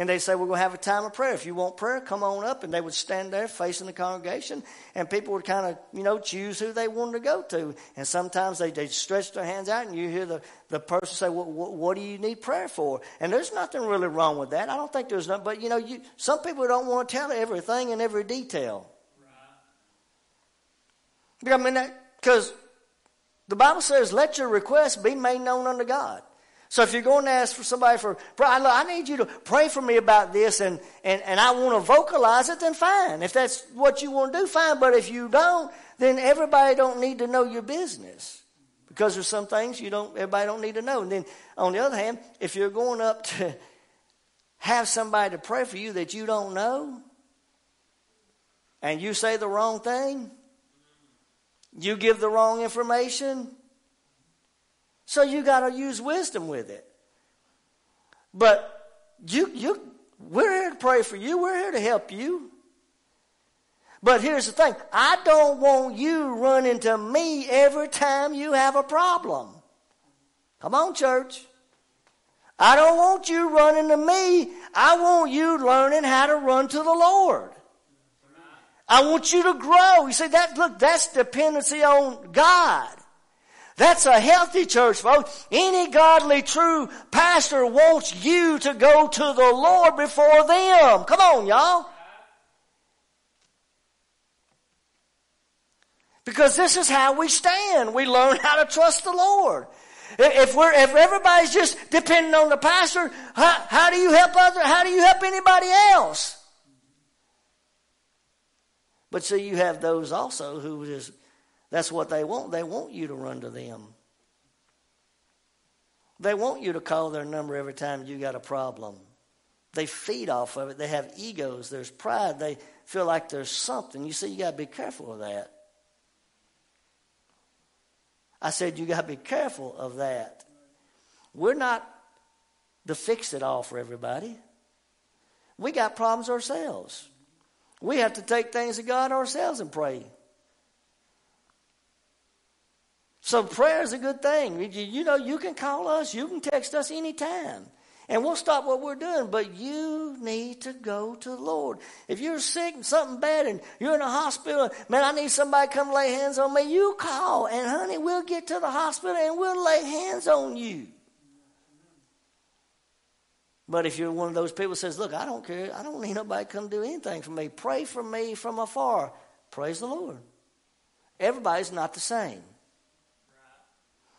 and they say, We're going to have a time of prayer. If you want prayer, come on up. And they would stand there facing the congregation, and people would kind of, you know, choose who they wanted to go to. And sometimes they, they stretch their hands out, and you hear the, the person say, what, what do you need prayer for? And there's nothing really wrong with that. I don't think there's nothing, but, you know, you, some people don't want to tell everything in every detail. I mean, because the Bible says, Let your request be made known unto God. So if you're going to ask for somebody for, I need you to pray for me about this and, and, and I want to vocalize it, then fine. If that's what you want to do, fine. But if you don't, then everybody don't need to know your business. Because there's some things you don't, everybody don't need to know. And then on the other hand, if you're going up to have somebody to pray for you that you don't know, and you say the wrong thing, you give the wrong information, so you got to use wisdom with it. But you, you, we're here to pray for you. We're here to help you. But here's the thing. I don't want you running to me every time you have a problem. Come on, church. I don't want you running to me. I want you learning how to run to the Lord. I want you to grow. You see, that, look, that's dependency on God. That's a healthy church, folks. Any godly, true pastor wants you to go to the Lord before them. Come on, y'all. Because this is how we stand. We learn how to trust the Lord. If we're, if everybody's just depending on the pastor, how, how do you help other, how do you help anybody else? But see, you have those also who just that's what they want. They want you to run to them. They want you to call their number every time you got a problem. They feed off of it. They have egos. There's pride. They feel like there's something. You see, you got to be careful of that. I said, you got to be careful of that. We're not the fix it all for everybody. We got problems ourselves. We have to take things to God ourselves and pray. So prayer is a good thing. You know, you can call us, you can text us anytime. And we'll stop what we're doing, but you need to go to the Lord. If you're sick and something bad and you're in a hospital, man, I need somebody to come lay hands on me, you call. And honey, we'll get to the hospital and we'll lay hands on you. But if you're one of those people says, look, I don't care. I don't need nobody to come do anything for me. Pray for me from afar. Praise the Lord. Everybody's not the same.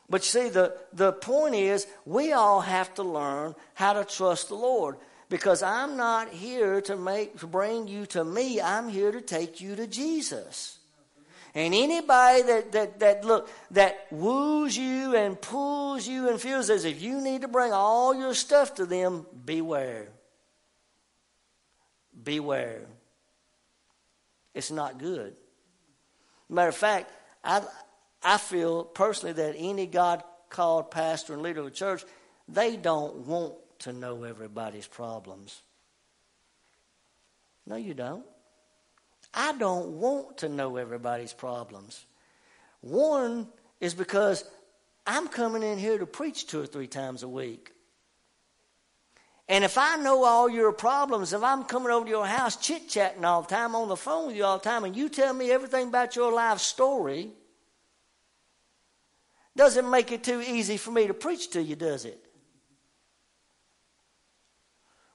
But you see, the, the point is, we all have to learn how to trust the Lord. Because I'm not here to make to bring you to me. I'm here to take you to Jesus. And anybody that, that, that look that woos you and pulls you and feels as if you need to bring all your stuff to them, beware. Beware. It's not good. Matter of fact, I I feel personally that any God called pastor and leader of a church, they don't want to know everybody's problems. No, you don't. I don't want to know everybody's problems. One is because I'm coming in here to preach two or three times a week. And if I know all your problems, if I'm coming over to your house chit chatting all the time on the phone with you all the time, and you tell me everything about your life story, doesn't make it too easy for me to preach to you, does it?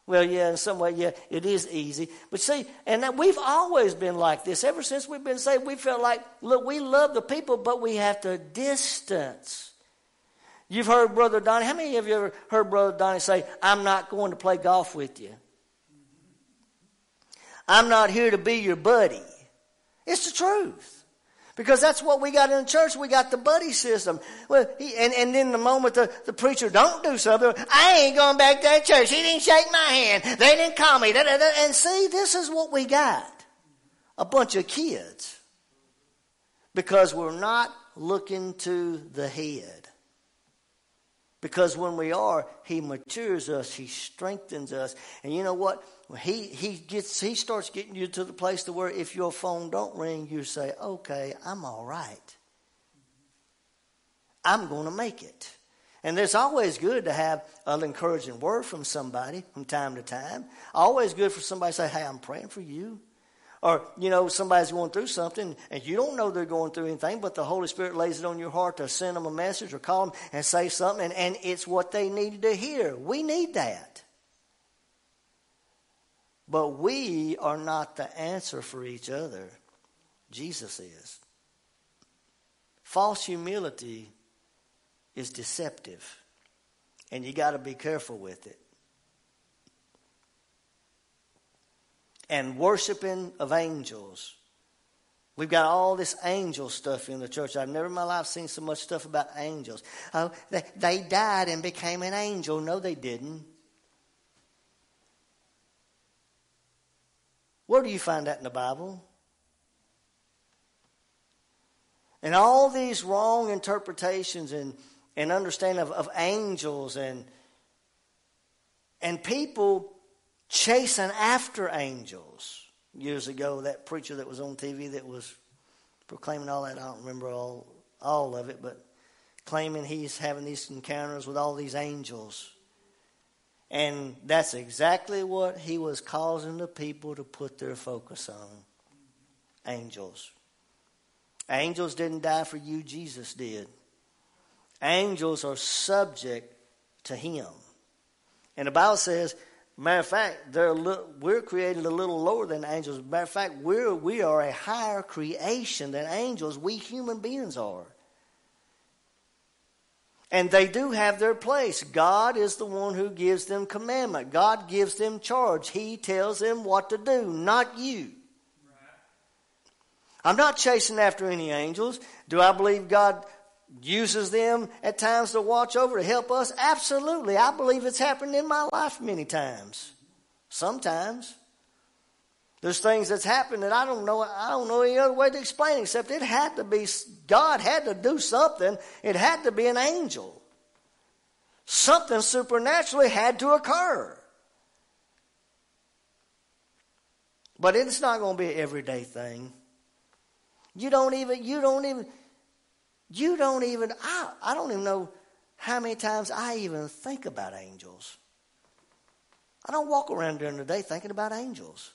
Well, yeah, in some way, yeah, it is easy. But see, and that we've always been like this. Ever since we've been saved, we felt like, look, we love the people, but we have to distance. You've heard Brother Donnie. How many of you ever heard Brother Donnie say, I'm not going to play golf with you? I'm not here to be your buddy. It's the truth. Because that's what we got in the church. We got the buddy system. Well, he, and, and then the moment the, the preacher don't do something, I ain't going back to that church. He didn't shake my hand. They didn't call me. And see, this is what we got. A bunch of kids. Because we're not looking to the head. Because when we are, He matures us, He strengthens us. And you know what? He he gets he starts getting you to the place to where if your phone don't ring, you say, "Okay, I'm all right. I'm going to make it." And it's always good to have an encouraging word from somebody from time to time. Always good for somebody to say, "Hey, I'm praying for you." Or, you know, somebody's going through something and you don't know they're going through anything, but the Holy Spirit lays it on your heart to send them a message or call them and say something, and, and it's what they needed to hear. We need that. But we are not the answer for each other. Jesus is. False humility is deceptive, and you got to be careful with it. And worshiping of angels. We've got all this angel stuff in the church. I've never in my life seen so much stuff about angels. Oh, they, they died and became an angel. No, they didn't. Where do you find that in the Bible? And all these wrong interpretations and, and understanding of, of angels and and people chasing after angels. Years ago, that preacher that was on TV that was proclaiming all that, I don't remember all, all of it, but claiming he's having these encounters with all these angels. And that's exactly what he was causing the people to put their focus on angels. Angels didn't die for you, Jesus did. Angels are subject to him. And the Bible says, matter of fact, we're created a little lower than angels. Matter of fact, we're, we are a higher creation than angels. We human beings are. And they do have their place. God is the one who gives them commandment. God gives them charge. He tells them what to do, not you. I'm not chasing after any angels. Do I believe God uses them at times to watch over, to help us? Absolutely. I believe it's happened in my life many times. Sometimes. There's things that's happened that I don't know. I don't know any other way to explain except it had to be God had to do something. It had to be an angel. Something supernaturally had to occur. But it's not going to be an everyday thing. You don't even. You don't even. You don't even. I, I don't even know how many times I even think about angels. I don't walk around during the day thinking about angels.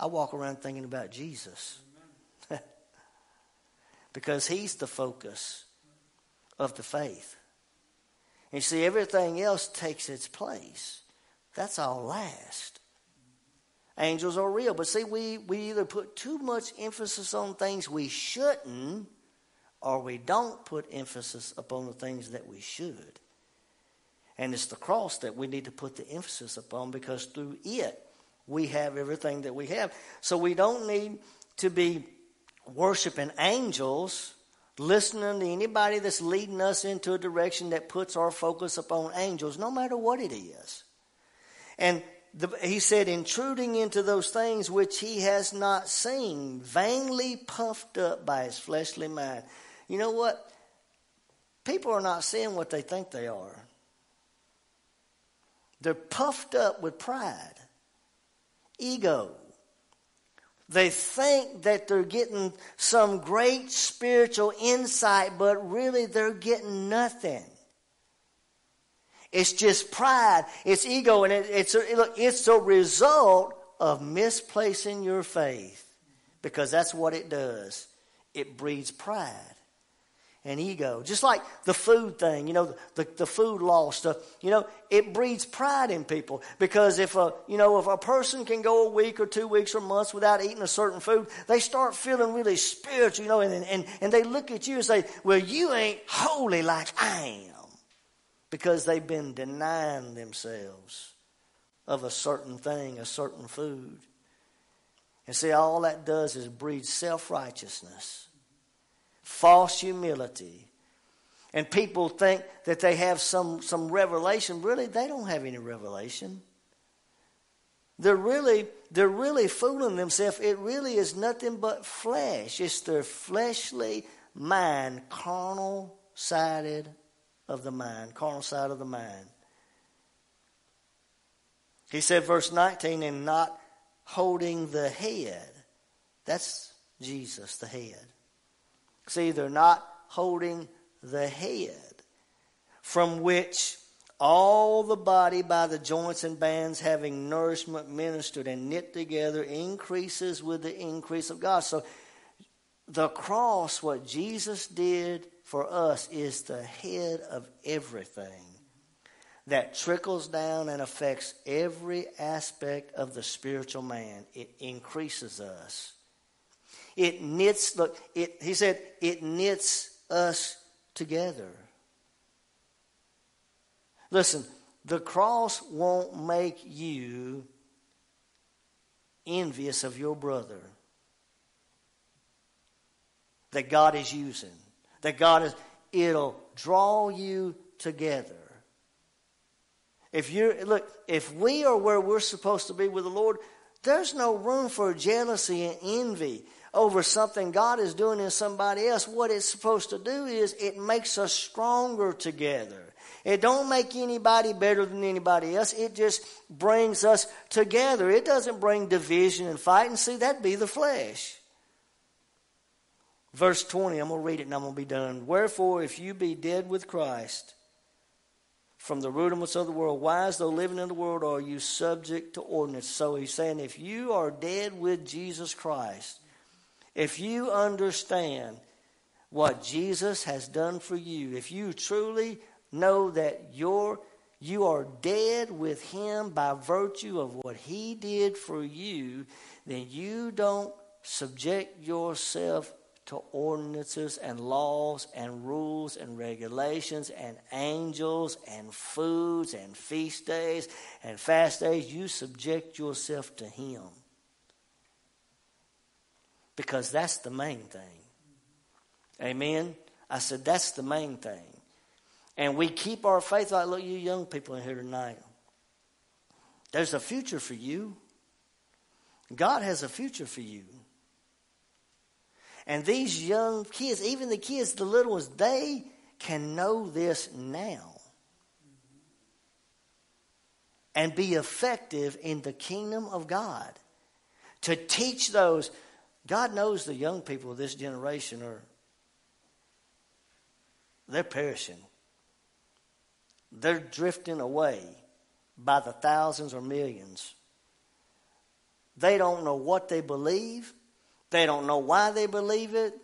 I walk around thinking about Jesus. *laughs* because he's the focus of the faith. And you see, everything else takes its place. That's all last. Angels are real. But see, we, we either put too much emphasis on things we shouldn't, or we don't put emphasis upon the things that we should. And it's the cross that we need to put the emphasis upon because through it, we have everything that we have. So we don't need to be worshiping angels, listening to anybody that's leading us into a direction that puts our focus upon angels, no matter what it is. And the, he said, intruding into those things which he has not seen, vainly puffed up by his fleshly mind. You know what? People are not seeing what they think they are. They're puffed up with pride ego. They think that they're getting some great spiritual insight, but really they're getting nothing. It's just pride, it's ego, and it, it's, a, look, it's a result of misplacing your faith because that's what it does. It breeds pride and ego. Just like the food thing, you know, the, the food law stuff, you know, it breeds pride in people. Because if a, you know, if a person can go a week or two weeks or months without eating a certain food, they start feeling really spiritual, you know, and, and, and they look at you and say, well, you ain't holy like I am. Because they've been denying themselves of a certain thing, a certain food. And see, all that does is breed self righteousness false humility. And people think that they have some, some revelation. Really, they don't have any revelation. They're really, they're really fooling themselves. It really is nothing but flesh. It's their fleshly mind, carnal sided of the mind, carnal side of the mind. He said, verse 19, and not holding the head. That's Jesus, the head. See, they're not holding the head, from which all the body by the joints and bands having nourishment ministered and knit together increases with the increase of God. So the cross, what Jesus did for us, is the head of everything that trickles down and affects every aspect of the spiritual man. It increases us. It knits, look, it, he said, it knits us together. Listen, the cross won't make you envious of your brother that God is using. That God is, it'll draw you together. If you look, if we are where we're supposed to be with the Lord, there's no room for jealousy and envy over something God is doing in somebody else, what it's supposed to do is it makes us stronger together. It don't make anybody better than anybody else. It just brings us together. It doesn't bring division and fight. And see, that'd be the flesh. Verse 20, I'm going to read it and I'm going to be done. Wherefore, if you be dead with Christ from the rudiments of the world, why, wise though living in the world, are you subject to ordinance? So he's saying, if you are dead with Jesus Christ, if you understand what Jesus has done for you, if you truly know that you're you are dead with him by virtue of what he did for you, then you don't subject yourself to ordinances and laws and rules and regulations and angels and foods and feast days and fast days. You subject yourself to him because that's the main thing. Amen. I said, that's the main thing. And we keep our faith like, look, you young people in here tonight. There's a future for you. God has a future for you. And these young kids, even the kids, the little ones, they can know this now and be effective in the kingdom of God. To teach those, God knows the young people of this generation are they're perishing. They're drifting away by the thousands or millions. They don't know what they believe. They don't know why they believe it.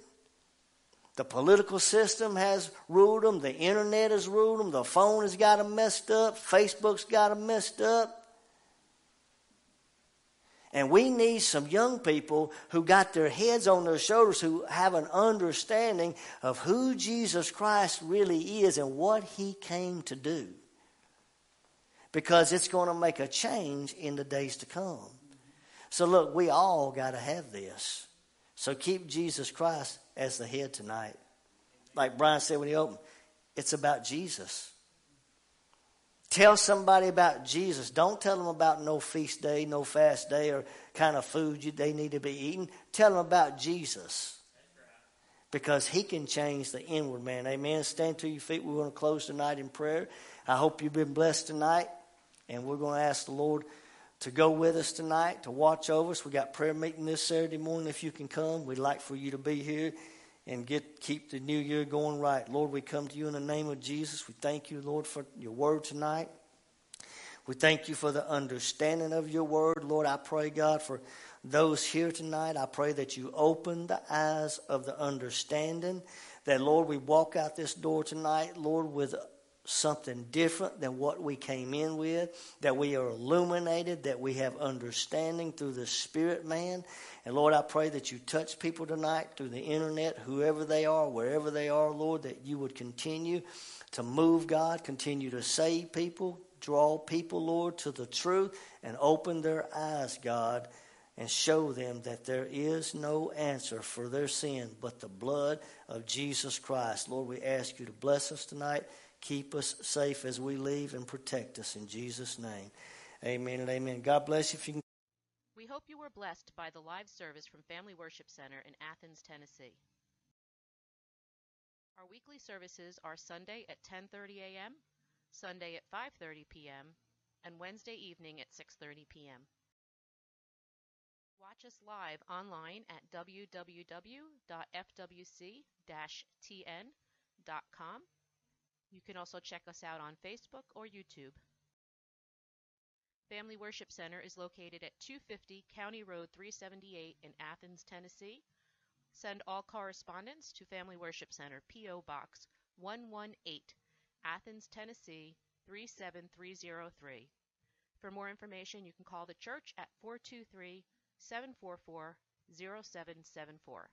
The political system has ruled them. The internet has ruled them. The phone has got them messed up. Facebook's got them messed up. And we need some young people who got their heads on their shoulders, who have an understanding of who Jesus Christ really is and what he came to do. Because it's going to make a change in the days to come. So, look, we all got to have this. So, keep Jesus Christ as the head tonight. Like Brian said when he opened, it's about Jesus. Tell somebody about Jesus. Don't tell them about no feast day, no fast day, or kind of food they need to be eating. Tell them about Jesus. Because he can change the inward man. Amen. Stand to your feet. We're going to close tonight in prayer. I hope you've been blessed tonight. And we're going to ask the Lord to go with us tonight, to watch over us. We got prayer meeting this Saturday morning. If you can come, we'd like for you to be here and get keep the new year going right. Lord, we come to you in the name of Jesus. We thank you, Lord, for your word tonight. We thank you for the understanding of your word. Lord, I pray, God, for those here tonight. I pray that you open the eyes of the understanding. That, Lord, we walk out this door tonight, Lord, with something different than what we came in with, that we are illuminated, that we have understanding through the Spirit man. And Lord, I pray that you touch people tonight through the internet, whoever they are, wherever they are, Lord, that you would continue to move, God, continue to save people, draw people, Lord, to the truth, and open their eyes, God, and show them that there is no answer for their sin but the blood of Jesus Christ. Lord, we ask you to bless us tonight. Keep us safe as we leave and protect us in Jesus' name. Amen and amen. God bless you. If you can. We hope you were blessed by the live service from Family Worship Center in Athens, Tennessee. Our weekly services are Sunday at 10:30 a.m., Sunday at 5:30 p.m., and Wednesday evening at 6:30 p.m. Watch us live online at www.fwc-tn.com you can also check us out on Facebook or YouTube. Family Worship Center is located at 250 County Road 378 in Athens, Tennessee. Send all correspondence to Family Worship Center, P.O. Box 118, Athens, Tennessee 37303. For more information, you can call the church at 423 744 0774.